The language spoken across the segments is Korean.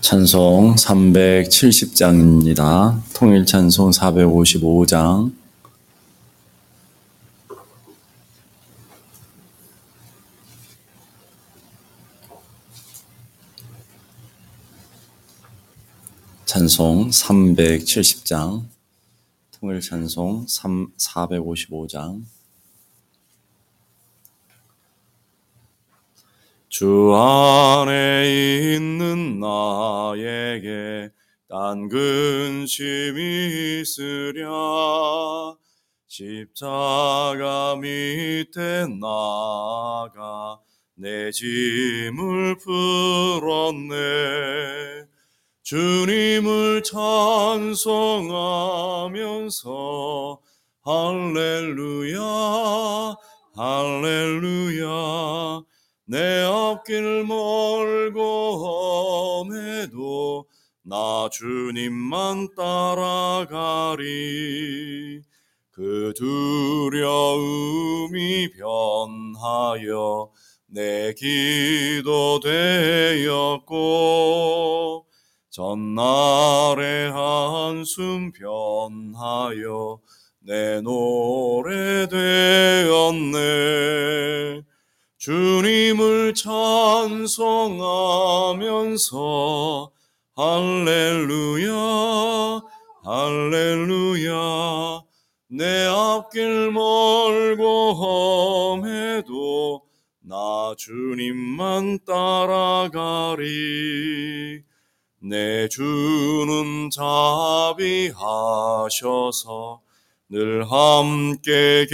찬송 370장입니다. 통일 찬송 455장. 찬송 370장. 통일 찬송 3, 455장. 주 안에 있는 나에게 딴 근심이 있으랴. 십자가 밑에 나가 내 짐을 풀었네. 주님을 찬송하면서 할렐루야 할렐루야 내 앞길 멀고 험해도 나 주님만 따라가리. 그 두려움이 변하여 내 기도 되었고 전날의 한숨 변하여 내 노래 되었네 주님을 찬송하면서 할렐루야 할렐루야. 내 앞길 멀고 험해도 나 주님만 따라가리. 내 주는 자비하셔서 늘 함께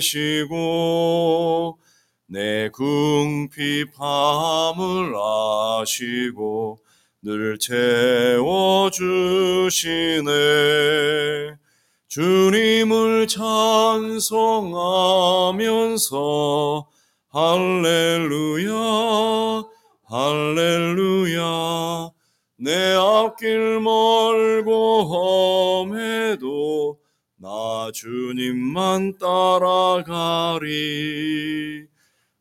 계시고 내 궁핍함을 아시고 늘 채워주시네. 주님을 찬송하면서 할렐루야 할렐루야. 내 앞길 멀고 험해도 나 주님만 따라가리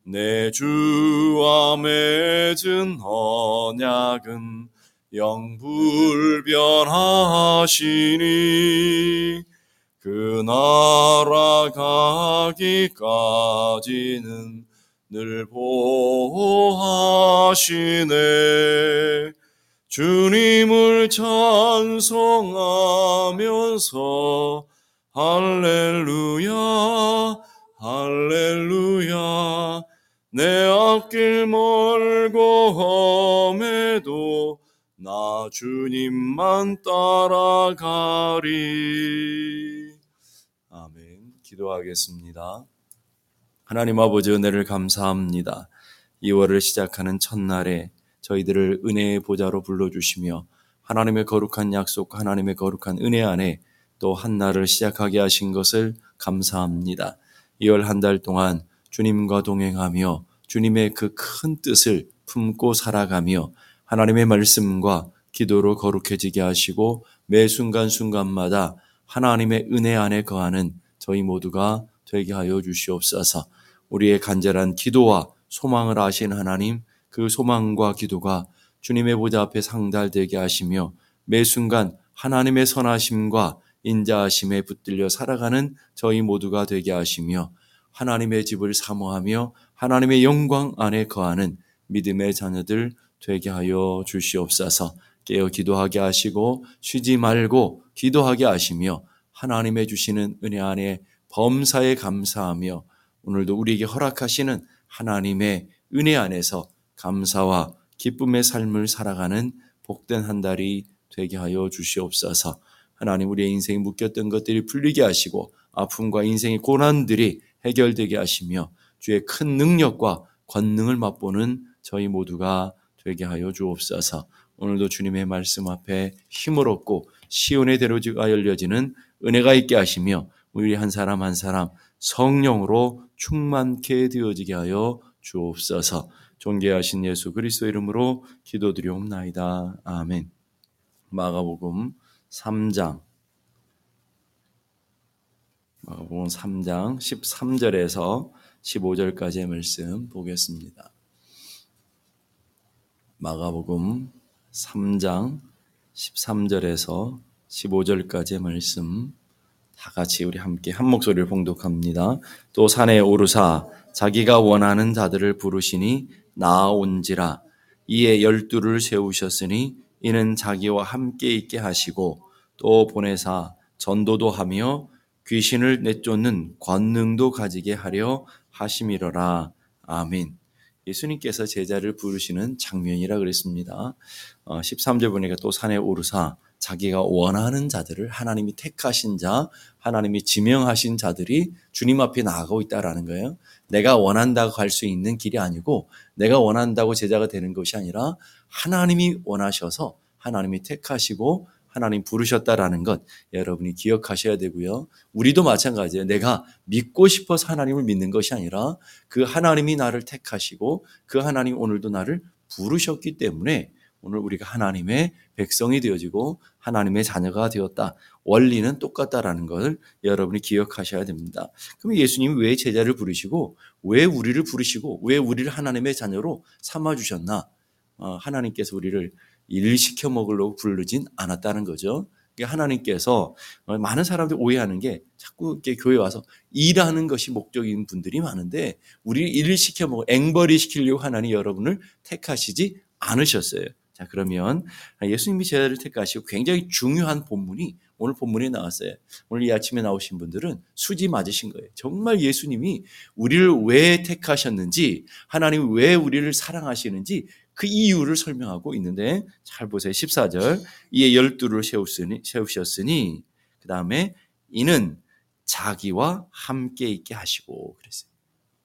내 주와 맺은 언약은 영불변하시니 그 나라 가기까지는 늘 보호하시네. 주님을 찬송하면서 할렐루야 할렐루야 내 앞길 멀고 험해도 나 주님만 따라가리. 아멘. 기도하겠습니다. 하나님 아버지 은혜를 감사합니다. 2월을 시작하는 첫날에 저희들을 은혜의 보좌로 불러주시며 하나님의 거룩한 약속 하나님의 거룩한 은혜 안에 또 한 날을 시작하게 하신 것을 감사합니다. 2월 한 달 동안 주님과 동행하며 주님의 그 큰 뜻을 품고 살아가며 하나님의 말씀과 기도로 거룩해지게 하시고 매 순간순간마다 하나님의 은혜 안에 거하는 저희 모두가 되게 하여 주시옵소서. 우리의 간절한 기도와 소망을 아신 하나님 그 소망과 기도가 주님의 보좌 앞에 상달되게 하시며 매 순간 하나님의 선하심과 인자하심에 붙들려 살아가는 저희 모두가 되게 하시며 하나님의 집을 사모하며 하나님의 영광 안에 거하는 믿음의 자녀들 되게 하여 주시옵소서. 깨어 기도하게 하시고 쉬지 말고 기도하게 하시며 하나님의 주시는 은혜 안에 범사에 감사하며 오늘도 우리에게 허락하시는 하나님의 은혜 안에서 감사와 기쁨의 삶을 살아가는 복된 한 달이 되게 하여 주시옵소서. 하나님 우리의 인생에 묶였던 것들이 풀리게 하시고 아픔과 인생의 고난들이 해결되게 하시며 주의 큰 능력과 권능을 맛보는 저희 모두가 되게 하여 주옵소서. 오늘도 주님의 말씀 앞에 힘을 얻고 시온의 대로지가 열려지는 은혜가 있게 하시며 우리 한 사람 한 사람 성령으로 충만케 되어지게 하여 주옵소서. 존귀하신 예수 그리스도 이름으로 기도드리옵나이다. 아멘. 마가복음 3장 마가복음 3장 13절에서 15절까지의 말씀 보겠습니다. 마가복음 3장 13절에서 15절까지의 말씀 다 같이 우리 함께 한 목소리를 봉독합니다. 또 산에 오르사 자기가 원하는 자들을 부르시니 나아온지라 이에 열두를 세우셨으니 이는 자기와 함께 있게 하시고 또 보내사 전도도 하며 귀신을 내쫓는 권능도 가지게 하려 하심이러라. 아멘. 예수님께서 제자를 부르시는 장면이라 그랬습니다. 13절 어, 보니까 또 산에 오르사 자기가 원하는 자들을 하나님이 택하신 자, 하나님이 지명하신 자들이 주님 앞에 나아가고 있다라는 거예요. 내가 원한다고 할수 있는 길이 아니고 내가 원한다고 제자가 되는 것이 아니라 하나님이 원하셔서 하나님이 택하시고 하나님 부르셨다라는 것 여러분이 기억하셔야 되고요. 우리도 마찬가지예요. 내가 믿고 싶어서 하나님을 믿는 것이 아니라 그 하나님이 나를 택하시고 그 하나님 오늘도 나를 부르셨기 때문에 오늘 우리가 하나님의 백성이 되어지고 하나님의 자녀가 되었다. 원리는 똑같다라는 것을 여러분이 기억하셔야 됩니다. 그럼 예수님이 왜 제자를 부르시고 왜 우리를 부르시고 왜 우리를 하나님의 자녀로 삼아 주셨나? 어, 하나님께서 우리를 일 시켜 먹으려고 부르진 않았다는 거죠. 하나님께서 많은 사람들이 오해하는 게 자꾸 이렇게 교회 와서 일하는 것이 목적인 분들이 많은데 우리 일을 시켜 먹어 앵벌이 시키려고 하나님 여러분을 택하시지 않으셨어요. 자 그러면 예수님이 제자를 택하시고 굉장히 중요한 본문이 오늘 본문에 나왔어요. 오늘 이 아침에 나오신 분들은 수지 맞으신 거예요. 정말 예수님이 우리를 왜 택하셨는지, 하나님이 왜 우리를 사랑하시는지 그 이유를 설명하고 있는데 잘 보세요. 14절. 이에 열두를 세우셨으니, 세우셨으니 그 다음에 이는 자기와 함께 있게 하시고 그랬어요.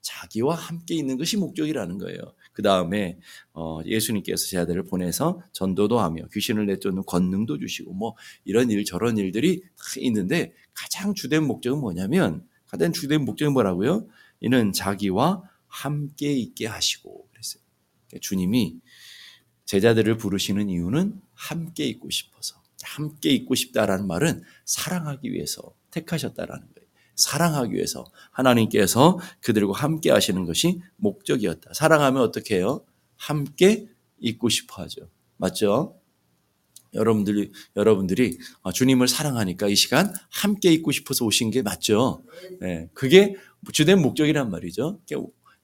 자기와 함께 있는 것이 목적이라는 거예요. 그 다음에 어, 예수님께서 제자들을 보내서 전도도 하며 귀신을 내쫓는 권능도 주시고 뭐 이런 일 저런 일들이 있는데 가장 주된 목적은 뭐냐면 가장 주된 목적은 뭐라고요? 이는 자기와 함께 있게 하시고 그러니까 주님이 제자들을 부르시는 이유는 함께 있고 싶어서 함께 있고 싶다라는 말은 사랑하기 위해서 택하셨다라는 거예요. 사랑하기 위해서 하나님께서 그들과 함께 하시는 것이 목적이었다. 사랑하면 어떻게 해요? 함께 있고 싶어 하죠. 맞죠? 여러분들이 여러분들이 주님을 사랑하니까 이 시간 함께 있고 싶어서 오신 게 맞죠? 네, 그게 주된 목적이란 말이죠.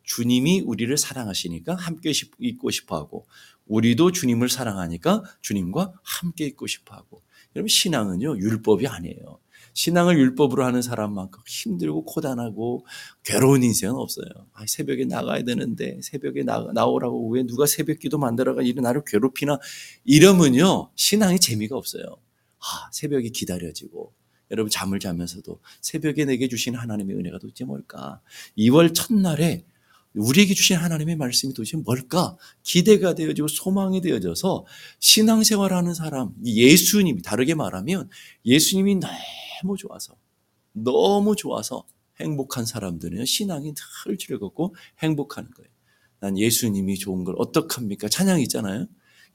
주님이 우리를 사랑하시니까 함께 있고 싶어 하고 우리도 주님을 사랑하니까 주님과 함께 있고 싶어 하고 여러분 신앙은요 율법이 아니에요. 신앙을 율법으로 하는 사람만큼 힘들고 고단하고 괴로운 인생은 없어요. 아, 새벽에 나가야 되는데 새벽에 나, 나오라고 왜 누가 새벽 기도 만들어가 이런 나를 괴롭히나 이러면요 신앙이 재미가 없어요. 아, 새벽이 기다려지고 여러분 잠을 자면서도 새벽에 내게 주신 하나님의 은혜가 도대체 뭘까? 2월 첫날에 우리에게 주신 하나님의 말씀이 도대체 뭘까? 기대가 되어지고 소망이 되어져서 신앙생활하는 사람, 예수님이 다르게 말하면 예수님이 너무 좋아서 너무 좋아서 행복한 사람들은 신앙이 늘 즐겁고 행복하는 거예요. 난 예수님이 좋은 걸 어떡합니까? 찬양 있잖아요.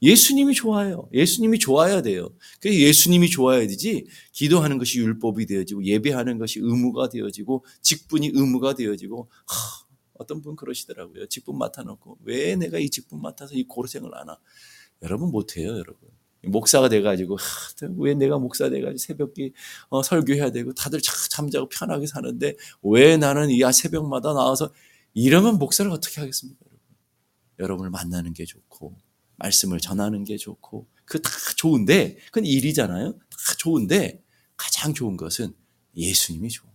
예수님이 좋아요. 예수님이 좋아야 돼요. 그 예수님이 좋아야 되지. 기도하는 것이 율법이 되어지고 예배하는 것이 의무가 되어지고 직분이 의무가 되어지고 하, 어떤 분 그러시더라고요. 직분 맡아놓고 왜 내가 이 직분 맡아서 이 고생을 안 하? 여러분 못해요, 여러분. 목사가 돼가지고 하, 왜 내가 목사 돼가지고 새벽에 어, 설교해야 되고 다들 잠자고 편하게 사는데 왜 나는 이 새벽마다 나와서 이러면 목사를 어떻게 하겠습니까, 여러분? 여러분을 만나는 게 좋고 말씀을 전하는 게 좋고 그 다 좋은데 그건 일이잖아요. 다 좋은데 가장 좋은 것은 예수님이 좋은.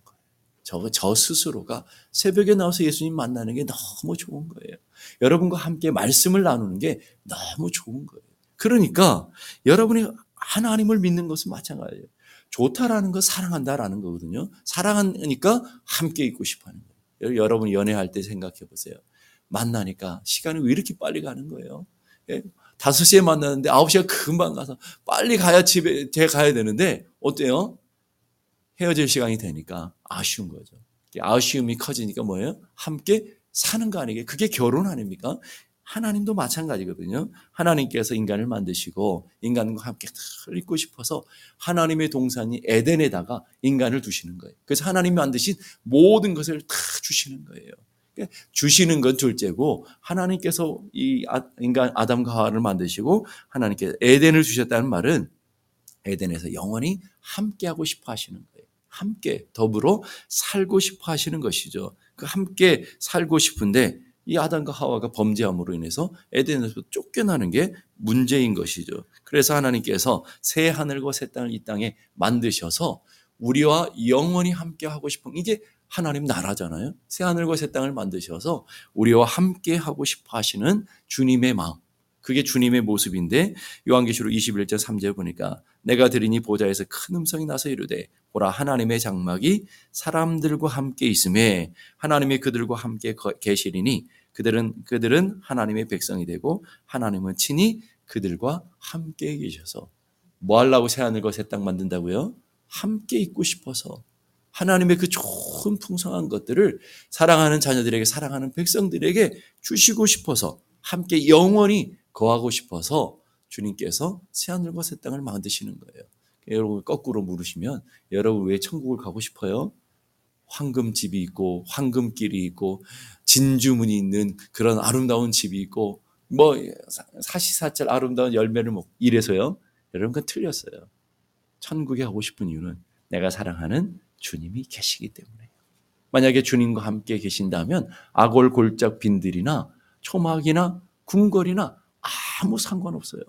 저, 저 스스로가 새벽에 나와서 예수님 만나는 게 너무 좋은 거예요. 여러분과 함께 말씀을 나누는 게 너무 좋은 거예요. 그러니까 여러분이 하나님을 믿는 것은 마찬가지예요. 좋다라는 거 사랑한다라는 거거든요. 사랑하니까 함께 있고 싶어 하는 거예요. 여러분 연애할 때 생각해 보세요. 만나니까 시간이 왜 이렇게 빨리 가는 거예요? 예? 5시에 만나는데 9시가 금방 가서 빨리 가야 집에 제 가야 되는데 어때요? 헤어질 시간이 되니까 아쉬운 거죠. 아쉬움이 커지니까 뭐예요? 함께 사는 거 아니게 그게 결혼 아닙니까? 하나님도 마찬가지거든요. 하나님께서 인간을 만드시고 인간과 함께 늘 있고 싶어서 하나님의 동산이 에덴에다가 인간을 두시는 거예요. 그래서 하나님이 만드신 모든 것을 다 주시는 거예요. 그러니까 주시는 건 둘째고 하나님께서 이 아, 인간 아담과 하와를 만드시고 하나님께 에덴을 주셨다는 말은 에덴에서 영원히 함께하고 싶어 하시는 거예요. 함께 더불어 살고 싶어 하시는 것이죠. 그 함께 살고 싶은데 이 아담과 하와가 범죄함으로 인해서 에덴에서 쫓겨나는 게 문제인 것이죠. 그래서 하나님께서 새 하늘과 새 땅을 이 땅에 만드셔서 우리와 영원히 함께 하고 싶은 이게 하나님 나라잖아요. 새 하늘과 새 땅을 만드셔서 우리와 함께 하고 싶어 하시는 주님의 마음. 그게 주님의 모습인데 요한계시록 21절 3절 보니까 내가 들으니 보좌에서 큰 음성이 나서 이르되 보라 하나님의 장막이 사람들과 함께 있음에 하나님이 그들과 함께 계시리니 그들은 그들은 하나님의 백성이 되고 하나님은 친히 그들과 함께 계셔서 뭐 하려고 새 하늘과 새 땅 만든다고요? 함께 있고 싶어서 하나님의 그 좋은 풍성한 것들을 사랑하는 자녀들에게 사랑하는 백성들에게 주시고 싶어서 함께 영원히 거하고 싶어서 주님께서 새하늘과 새 땅을 만드시는 거예요. 여러분 거꾸로 물으시면 여러분 왜 천국을 가고 싶어요? 황금 집이 있고 황금길이 있고 진주문이 있는 그런 아름다운 집이 있고 뭐 사시사철 아름다운 열매를 먹고 이래서요. 여러분 그건 틀렸어요. 천국에 가고 싶은 이유는 내가 사랑하는 주님이 계시기 때문에요. 만약에 주님과 함께 계신다면 아골 골짝 빈들이나 초막이나 궁궐이나 아무 상관없어요.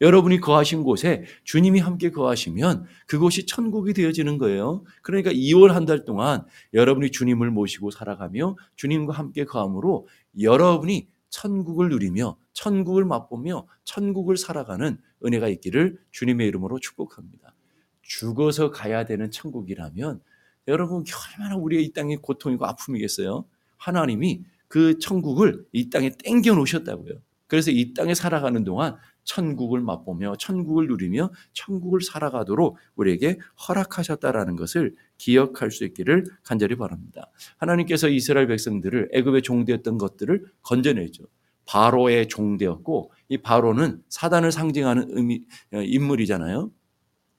여러분이 거하신 곳에 주님이 함께 거하시면 그곳이 천국이 되어지는 거예요. 그러니까 2월 한 달 동안 여러분이 주님을 모시고 살아가며 주님과 함께 거함으로 여러분이 천국을 누리며 천국을 맛보며 천국을 살아가는 은혜가 있기를 주님의 이름으로 축복합니다. 죽어서 가야 되는 천국이라면 여러분 얼마나 우리의 이 땅의 고통이고 아픔이겠어요? 하나님이 그 천국을 이 땅에 땡겨 놓으셨다고요. 그래서 이 땅에 살아가는 동안 천국을 맛보며 천국을 누리며 천국을 살아가도록 우리에게 허락하셨다라는 것을 기억할 수 있기를 간절히 바랍니다. 하나님께서 이스라엘 백성들을 애굽의 종되었던 것들을 건져내죠. 바로의 종되었고 이 바로는 사단을 상징하는 의미, 어, 인물이잖아요.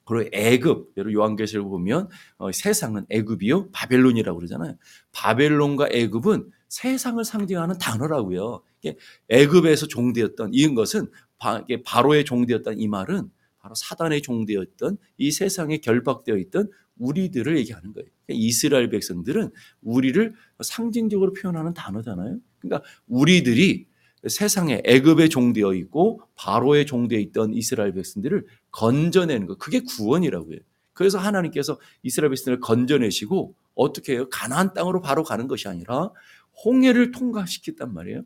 그리고 애굽, 여러분 요한계시록 보면 어, 세상은 애굽이요 바벨론이라고 그러잖아요. 바벨론과 애굽은 세상을 상징하는 단어라고요. 애굽에서 종되었던 이은 것은 바로의 종되었던 이 말은 바로 사단의 종되었던 이 세상에 결박되어 있던 우리들을 얘기하는 거예요. 이스라엘 백성들은 우리를 상징적으로 표현하는 단어잖아요. 그러니까 우리들이 세상에 애굽에 종되어 있고 바로에 종되어 있던 이스라엘 백성들을 건져내는 것. 그게 구원이라고요. 그래서 하나님께서 이스라엘 백성을 건져내시고 어떻게 해요? 가나안 땅으로 바로 가는 것이 아니라 홍해를 통과시켰단 말이에요.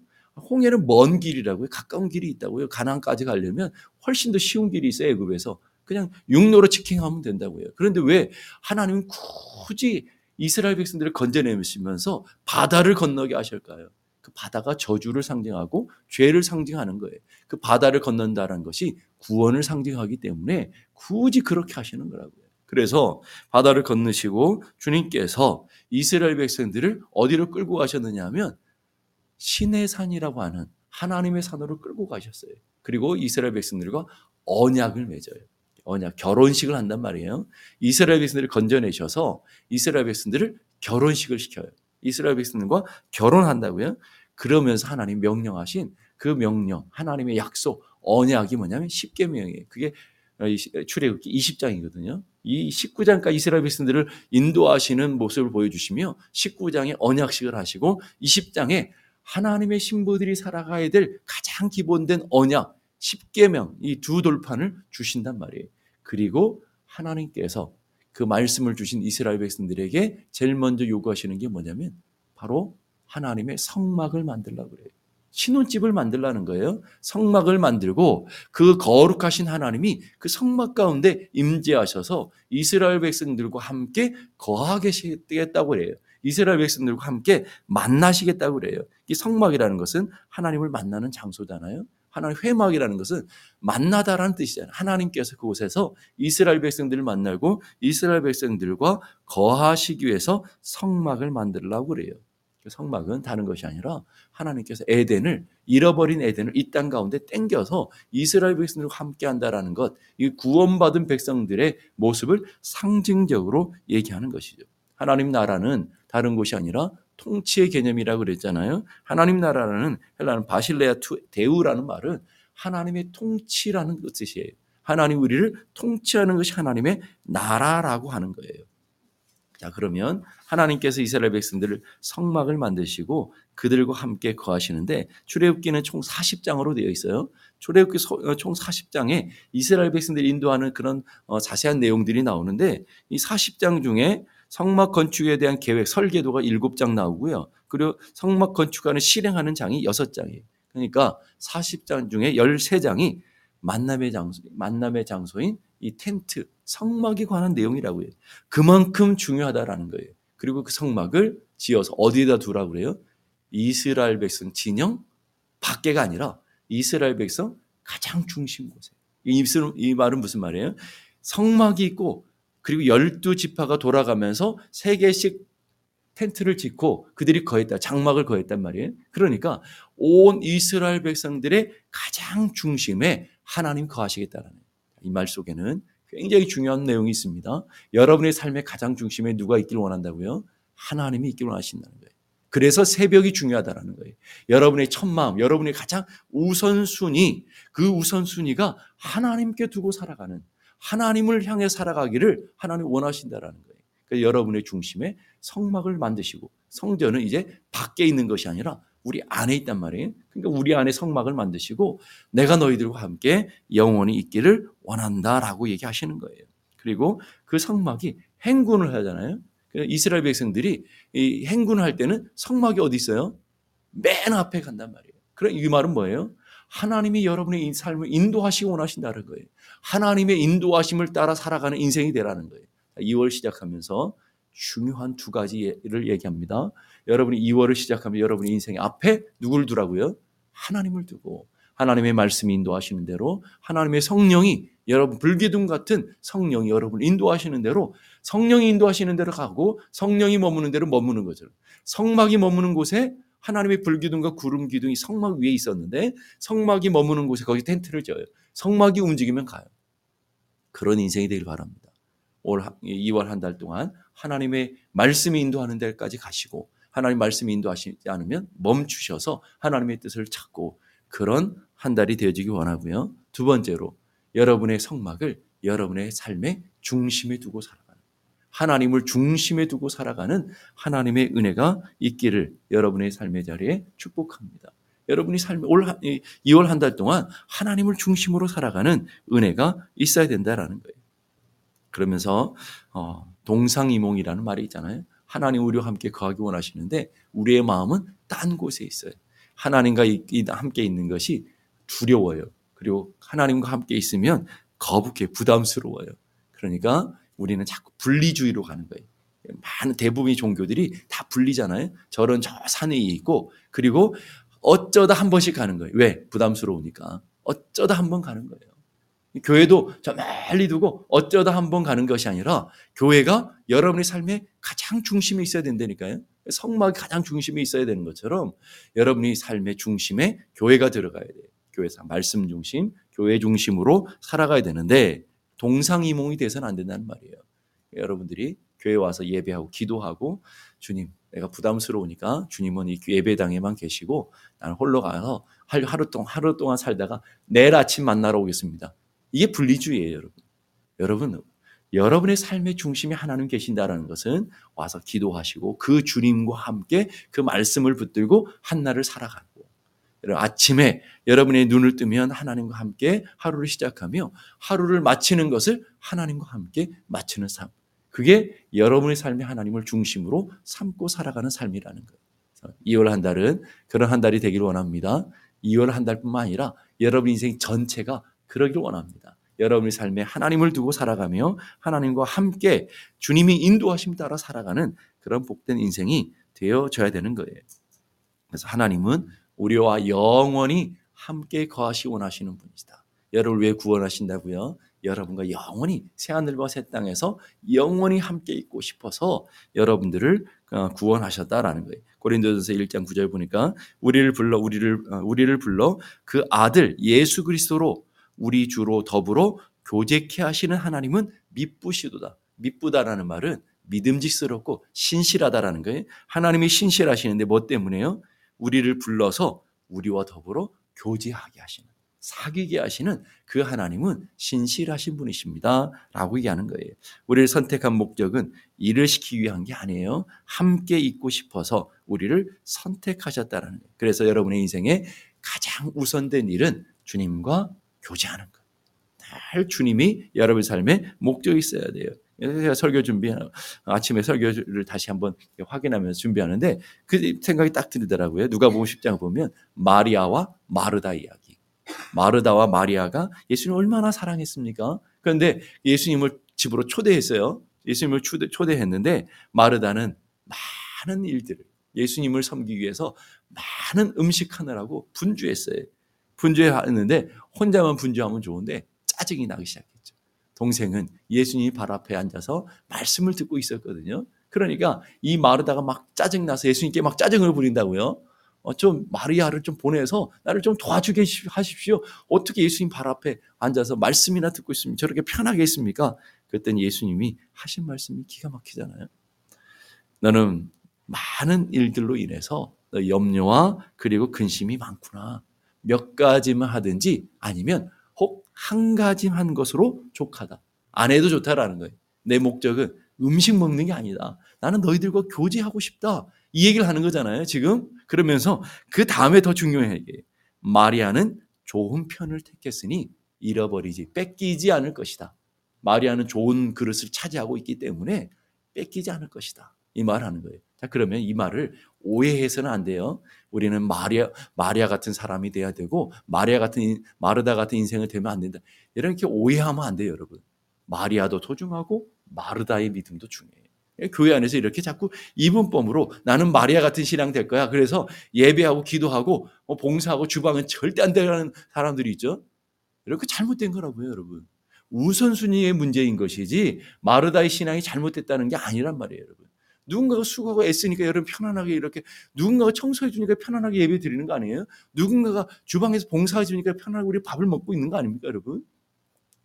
홍해는 먼 길이라고요. 가까운 길이 있다고요. 가나안까지 가려면 훨씬 더 쉬운 길이 있어요. 애굽에서. 그냥 육로로 치킹하면 된다고요. 그런데 왜 하나님은 굳이 이스라엘 백성들을 건져내시면서 바다를 건너게 하실까요? 그 바다가 저주를 상징하고 죄를 상징하는 거예요. 그 바다를 건넌다는 것이 구원을 상징하기 때문에 굳이 그렇게 하시는 거라고요. 그래서 바다를 건너시고 주님께서 이스라엘 백성들을 어디로 끌고 가셨느냐 하면 신의 산이라고 하는 하나님의 산으로 끌고 가셨어요. 그리고 이스라엘 백성들과 언약을 맺어요. 언약, 결혼식을 한단 말이에요. 이스라엘 백성들을 건져내셔서 이스라엘 백성들을 결혼식을 시켜요. 이스라엘 백성들과 결혼한다고요. 그러면서 하나님 명령하신 그 명령, 하나님의 약속, 언약이 뭐냐면 십계명이에요. 그게 출애굽기 20장이거든요. 이 19장까지 이스라엘 백성들을 인도하시는 모습을 보여주시며 19장에 언약식을 하시고 20장에 하나님의 신부들이 살아가야 될 가장 기본된 언약 10계명 이 두 돌판을 주신단 말이에요. 그리고 하나님께서 그 말씀을 주신 이스라엘 백성들에게 제일 먼저 요구하시는 게 뭐냐면 바로 하나님의 성막을 만들라 그래요. 신혼집을 만들라는 거예요. 성막을 만들고 그 거룩하신 하나님이 그 성막 가운데 임재하셔서 이스라엘 백성들과 함께 거하겠다고 그래요. 이스라엘 백성들과 함께 만나시겠다고 그래요. 이 성막이라는 것은 하나님을 만나는 장소잖아요. 하나님 회막이라는 것은 만나다라는 뜻이잖아요. 하나님께서 그곳에서 이스라엘 백성들을 만나고 이스라엘 백성들과 거하시기 위해서 성막을 만들라고 그래요. 그 성막은 다른 것이 아니라 하나님께서 에덴을 잃어버린 에덴을 이 땅 가운데 땡겨서 이스라엘 백성들과 함께 한다라는 것, 이 구원받은 백성들의 모습을 상징적으로 얘기하는 것이죠. 하나님 나라는 다른 곳이 아니라 통치의 개념이라고 그랬잖아요. 하나님 나라라는 헬라는 바실레아 데우라는 말은 하나님의 통치라는 그 뜻이에요. 하나님 우리를 통치하는 것이 하나님의 나라라고 하는 거예요. 자, 그러면 하나님께서 이스라엘 백성들을 성막을 만드시고 그들과 함께 거하시는데 출애굽기는 총 40장으로 되어 있어요. 출애굽기 어, 총 40장에 이스라엘 백성들이 인도하는 그런 어, 자세한 내용들이 나오는데 이 40장 중에 성막 건축에 대한 계획 설계도가 7장 나오고요. 그리고 성막 건축하는 실행하는 장이 6장이에요. 그러니까 40장 중에 13장이 만남의 장소, 만남의 장소인 이 텐트, 성막에 관한 내용이라고 해요. 그만큼 중요하다라는 거예요. 그리고 그 성막을 지어서 어디에다 두라고 그래요? 이스라엘 백성 진영 밖에가 아니라 이스라엘 백성 가장 중심 곳에. 이, 이 말은 무슨 말이에요? 성막이 있고 그리고 열두 지파가 돌아가면서 세 개씩 텐트를 짓고 그들이 거했다. 장막을 거했단 말이에요. 그러니까 온 이스라엘 백성들의 가장 중심에 하나님 거하시겠다는 이 말 속에는 굉장히 중요한 내용이 있습니다. 여러분의 삶의 가장 중심에 누가 있길 원한다고요? 하나님이 있길 원하신다는 거예요. 그래서 새벽이 중요하다는 거예요. 여러분의 첫 마음, 여러분의 가장 우선순위, 그 우선순위가 하나님께 두고 살아가는 하나님을 향해 살아가기를 하나님 원하신다라는 거예요. 그러니까 여러분의 중심에 성막을 만드시고 성전은 이제 밖에 있는 것이 아니라 우리 안에 있단 말이에요. 그러니까 우리 안에 성막을 만드시고 내가 너희들과 함께 영원히 있기를 원한다라고 얘기하시는 거예요. 그리고 그 성막이 행군을 하잖아요. 이스라엘 백성들이 이 행군을 할 때는 성막이 어디 있어요? 맨 앞에 간단 말이에요. 그럼 이 말은 뭐예요? 하나님이 여러분의 삶을 인도하시고 원하신다는 거예요. 하나님의 인도하심을 따라 살아가는 인생이 되라는 거예요. 2월 시작하면서 중요한 두 가지를 얘기합니다. 여러분이 2월을 시작하면 여러분의 인생 앞에 누구를 두라고요? 하나님을 두고 하나님의 말씀이 인도하시는 대로 하나님의 성령이 여러분 불기둥 같은 성령이 여러분을 인도하시는 대로 성령이 인도하시는 대로 가고 성령이 머무는 대로 머무는 거죠. 성막이 머무는 곳에 하나님의 불기둥과 구름 기둥이 성막 위에 있었는데 성막이 머무는 곳에 거기 텐트를 져요. 성막이 움직이면 가요. 그런 인생이 되길 바랍니다. 올 2월 한 달 동안 하나님의 말씀이 인도하는 데까지 가시고 하나님 말씀이 인도하시지 않으면 멈추셔서 하나님의 뜻을 찾고 그런 한 달이 되어지기 원하고요. 두 번째로 여러분의 성막을 여러분의 삶의 중심에 두고 살아가는 하나님을 중심에 두고 살아가는 하나님의 은혜가 있기를 여러분의 삶의 자리에 축복합니다. 여러분이 삶 올 2월 한 달 동안 하나님을 중심으로 살아가는 은혜가 있어야 된다라는 거예요. 그러면서 어, 동상이몽이라는 말이 있잖아요. 하나님 우리와 함께 거하기 원하시는데 우리의 마음은 딴 곳에 있어요. 하나님과 함께 있는 것이 두려워요. 그리고 하나님과 함께 있으면 거북해 부담스러워요. 그러니까 우리는 자꾸 분리주의로 가는 거예요. 많은 대부분의 종교들이 다 분리잖아요. 저런 저 산에 있고 그리고 어쩌다 한 번씩 가는 거예요. 왜? 부담스러우니까. 어쩌다 한 번 가는 거예요. 교회도 저 멀리 두고 어쩌다 한 번 가는 것이 아니라 교회가 여러분의 삶의 가장 중심에 있어야 된다니까요. 성막이 가장 중심에 있어야 되는 것처럼 여러분의 삶의 중심에 교회가 들어가야 돼요. 교회사 말씀 중심, 교회 중심으로 살아가야 되는데 동상이몽이 돼서는 안 된다는 말이에요. 여러분들이 교회 와서 예배하고 기도하고 주님 내가 부담스러우니까 주님은 이 예배당에만 계시고 나는 홀로 가서 하루 동안 하루 동안 살다가 내일 아침 만나러 오겠습니다. 이게 분리주의예요, 여러분. 여러분, 여러분의 삶의 중심에 하나님 계신다라는 것은 와서 기도하시고 그 주님과 함께 그 말씀을 붙들고 한날을 살아가고 아침에 여러분의 눈을 뜨면 하나님과 함께 하루를 시작하며 하루를 마치는 것을 하나님과 함께 마치는 삶. 그게 여러분의 삶에 하나님을 중심으로 삼고 살아가는 삶이라는 거예요. 2월 한 달은 그런 한 달이 되기를 원합니다. 2월 한 달뿐만 아니라 여러분 인생 전체가 그러길 원합니다. 여러분의 삶에 하나님을 두고 살아가며 하나님과 함께 주님이 인도하심 따라 살아가는 그런 복된 인생이 되어져야 되는 거예요. 그래서 하나님은 우리와 영원히 함께 거하시 원하시는 분이시다. 여러분을 왜 구원하신다고요? 여러분과 영원히 새하늘과 새 땅에서 영원히 함께 있고 싶어서 여러분들을 어, 구원하셨다라는 거예요. 고린도전서 1장 9절 보니까 우리를 불러 우리를 어, 우리를 불러 그 아들 예수 그리스도로 우리 주로 더불어 교제케 하시는 하나님은 미쁘시도다. 미쁘다라는 말은 믿음직스럽고 신실하다라는 거예요. 하나님이 신실하시는데 뭐 때문에요? 우리를 불러서 우리와 더불어 교제하게 하시는 사귀게 하시는 그 하나님은 신실하신 분이십니다. 라고 얘기하는 거예요. 우리를 선택한 목적은 일을 시키기 위한 게 아니에요. 함께 있고 싶어서 우리를 선택하셨다는 거예요. 그래서 여러분의 인생에 가장 우선된 일은 주님과 교제하는 것. 늘 주님이 여러분 삶에 목적이 있어야 돼요. 제가 설교 준비하는 아침에 설교를 다시 한번 확인하면서 준비하는데 그 생각이 딱 들더라고요. 누가 보고 10장 보면 마리아와 마르다 이야기. 마르다와 마리아가 예수님을 얼마나 사랑했습니까? 그런데 예수님을 집으로 초대했어요. 예수님을 초대, 초대했는데 마르다는 많은 일들을 예수님을 섬기기 위해서 많은 음식 하느라고 분주했어요. 분주했는데 혼자만 분주하면 좋은데 짜증이 나기 시작했죠. 동생은 예수님이 발 앞에 앉아서 말씀을 듣고 있었거든요. 그러니까 이 마르다가 막 짜증 나서 예수님께 막 짜증을 부린다고요. 어, 좀 마리아를 좀 보내서 나를 좀 도와주게 하십시오. 어떻게 예수님 발 앞에 앉아서 말씀이나 듣고 있으면 저렇게 편하게 있습니까? 그랬더니 예수님이 하신 말씀이 기가 막히잖아요. 너는 많은 일들로 인해서 너 염려와 그리고 근심이 많구나. 몇 가지만 하든지 아니면 혹 한 가지 한 것으로 족하다. 안 해도 좋다라는 거예요. 내 목적은 음식 먹는 게 아니다. 나는 너희들과 교제하고 싶다. 이 얘기를 하는 거잖아요. 지금 그러면서 그 다음에 더 중요해 이게 마리아는 좋은 편을 택했으니 잃어버리지 뺏기지 않을 것이다. 마리아는 좋은 그릇을 차지하고 있기 때문에 뺏기지 않을 것이다. 이 말을 하는 거예요. 자, 그러면 이 말을 오해해서는 안 돼요. 우리는 마리아, 마리아 같은 사람이 돼야 되고, 마리아 같은, 마르다 같은 인생을 되면 안 된다. 이렇게 오해하면 안 돼요, 여러분. 마리아도 소중하고, 마르다의 믿음도 중요해요. 교회 안에서 이렇게 자꾸 이분법으로 나는 마리아 같은 신앙 될 거야. 그래서 예배하고 기도하고 뭐 봉사하고 주방은 절대 안 되는 사람들이 있죠. 이렇게 잘못된 거라고요, 여러분. 우선순위의 문제인 것이지 마르다의 신앙이 잘못됐다는 게 아니란 말이에요, 여러분. 누군가가 수고하고 애쓰니까 여러분 편안하게 이렇게 누군가가 청소해 주니까 편안하게 예배 드리는 거 아니에요? 누군가가 주방에서 봉사해 주니까 편안하게 우리 밥을 먹고 있는 거 아닙니까, 여러분?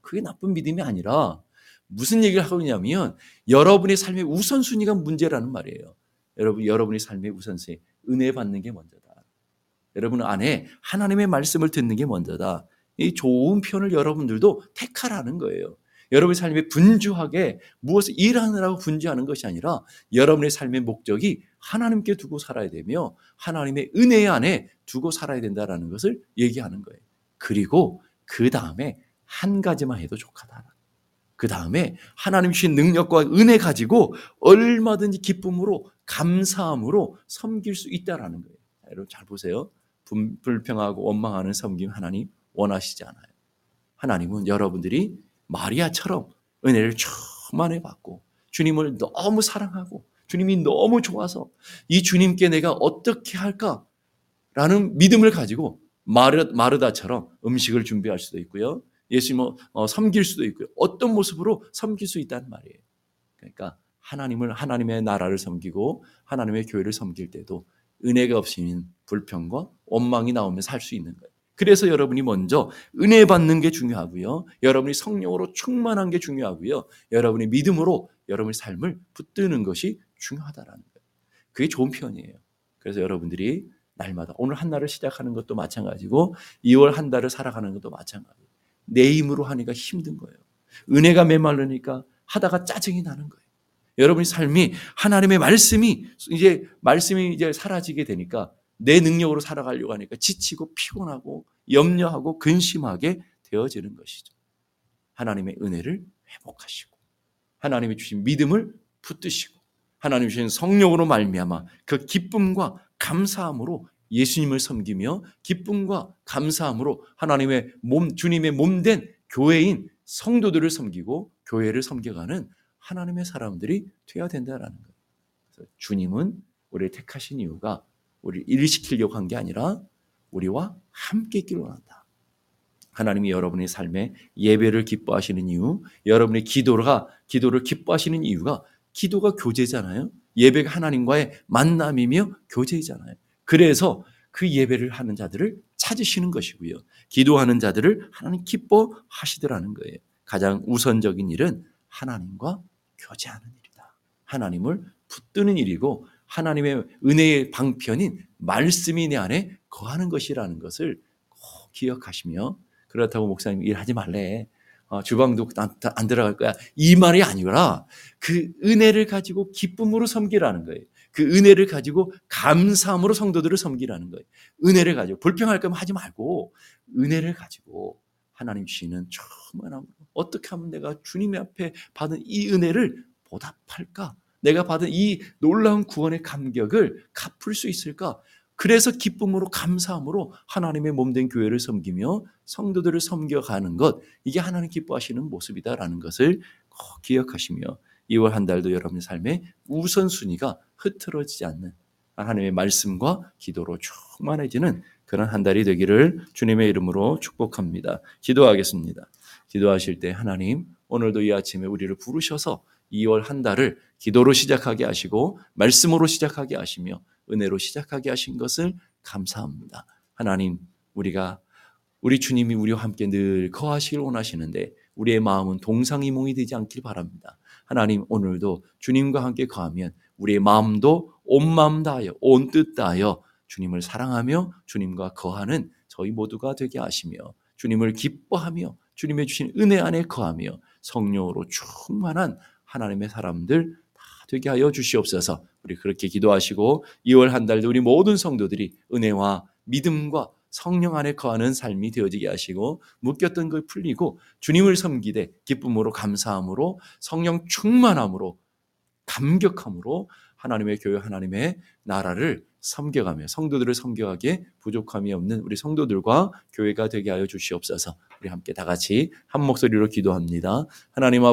그게 나쁜 믿음이 아니라 무슨 얘기를 하고 있냐면 여러분의 삶의 우선순위가 문제라는 말이에요. 여러분, 여러분의 삶의 우선순위, 은혜 받는 게 먼저다. 여러분 안에 하나님의 말씀을 듣는 게 먼저다. 이 좋은 편을 여러분들도 택하라는 거예요. 여러분의 삶에 분주하게 무엇을 일하느라고 분주하는 것이 아니라 여러분의 삶의 목적이 하나님께 두고 살아야 되며 하나님의 은혜 안에 두고 살아야 된다라는 것을 얘기하는 거예요. 그리고 그 다음에 한 가지만 해도 족하다. 그 다음에 하나님 주신 능력과 은혜 가지고 얼마든지 기쁨으로 감사함으로 섬길 수 있다라는 거예요. 여러분 잘 보세요. 불평하고 원망하는 섬김 하나님 원하시지 않아요. 하나님은 여러분들이 마리아처럼 은혜를 충만히 받고 주님을 너무 사랑하고 주님이 너무 좋아서 이 주님께 내가 어떻게 할까라는 믿음을 가지고 마르, 마르다처럼 음식을 준비할 수도 있고요. 예수님을 어, 섬길 수도 있고요. 어떤 모습으로 섬길 수 있다는 말이에요. 그러니까 하나님을 하나님의 나라를 섬기고 하나님의 교회를 섬길 때도 은혜가 없이는 불평과 원망이 나오면 살 수 있는 거예요. 그래서 여러분이 먼저 은혜 받는 게 중요하고요. 여러분이 성령으로 충만한 게 중요하고요. 여러분이 믿음으로 여러분의 삶을 붙드는 것이 중요하다라는 거예요. 그게 좋은 편이에요. 그래서 여러분들이 날마다 오늘 한 날을 시작하는 것도 마찬가지고 2월 한 달을 살아가는 것도 마찬가지고 내 힘으로 하니까 힘든 거예요. 은혜가 메말르니까 하다가 짜증이 나는 거예요. 여러분의 삶이 하나님의 말씀이 이제 말씀이 이제 사라지게 되니까 내 능력으로 살아가려고 하니까 지치고 피곤하고 염려하고 근심하게 되어지는 것이죠. 하나님의 은혜를 회복하시고 하나님이 주신 믿음을 붙드시고 하나님 주신 성령으로 말미암아 그 기쁨과 감사함으로 예수님을 섬기며 기쁨과 감사함으로 하나님의 몸, 주님의 몸된 교회인 성도들을 섬기고 교회를 섬겨가는 하나님의 사람들이 되어야 된다라는 거예요. 주님은 우리를 택하신 이유가 우리를 일시키려고 한 게 아니라 우리와 함께 있기를 원한다. 하나님이 여러분의 삶에 예배를 기뻐하시는 이유, 여러분의 기도가 기도를 기뻐하시는 이유가 기도가 교제잖아요. 예배가 하나님과의 만남이며 교제이잖아요. 그래서 그 예배를 하는 자들을 찾으시는 것이고요. 기도하는 자들을 하나님 기뻐하시더라는 거예요. 가장 우선적인 일은 하나님과 교제하는 일이다. 하나님을 붙드는 일이고 하나님의 은혜의 방편인 말씀이 내 안에 거하는 것이라는 것을 꼭 기억하시며 그렇다고 목사님 일하지 말래. 어, 주방도 안, 안 들어갈 거야. 이 말이 아니라 그 은혜를 가지고 기쁨으로 섬기라는 거예요. 그 은혜를 가지고 감사함으로 성도들을 섬기라는 거예요. 은혜를 가지고 불평할 거면 하지 말고 은혜를 가지고 하나님 주시는 충만함 어떻게 하면 내가 주님 앞에 받은 이 은혜를 보답할까? 내가 받은 이 놀라운 구원의 감격을 갚을 수 있을까? 그래서 기쁨으로 감사함으로 하나님의 몸된 교회를 섬기며 성도들을 섬겨가는 것 이게 하나님 기뻐하시는 모습이다라는 것을 꼭 기억하시며 2월 한 달도 여러분의 삶에 우선순위가 흐트러지지 않는 하나님의 말씀과 기도로 충만해지는 그런 한 달이 되기를 주님의 이름으로 축복합니다. 기도하겠습니다. 기도하실 때 하나님 오늘도 이 아침에 우리를 부르셔서 2월 한 달을 기도로 시작하게 하시고 말씀으로 시작하게 하시며 은혜로 시작하게 하신 것을 감사합니다. 하나님 우리가 우리 주님이 우리와 함께 늘 거하시길 원하시는데 우리의 마음은 동상이몽이 되지 않길 바랍니다. 하나님 오늘도 주님과 함께 거하면 우리의 마음도 온 마음 다하여 온 뜻 다하여 주님을 사랑하며 주님과 거하는 저희 모두가 되게 하시며 주님을 기뻐하며 주님의 주신 은혜 안에 거하며 성령으로 충만한 하나님의 사람들 다 되게 하여 주시옵소서. 우리 그렇게 기도하시고 2월 한 달도 우리 모든 성도들이 은혜와 믿음과 성령 안에 거하는 삶이 되어지게 하시고 묶였던 걸 풀리고 주님을 섬기되 기쁨으로 감사함으로 성령 충만함으로 감격함으로 하나님의 교회 하나님의 나라를 섬겨가며 성도들을 섬겨가기에 부족함이 없는 우리 성도들과 교회가 되게 하여 주시옵소서. 우리 함께 다 같이 한 목소리로 기도합니다. 하나님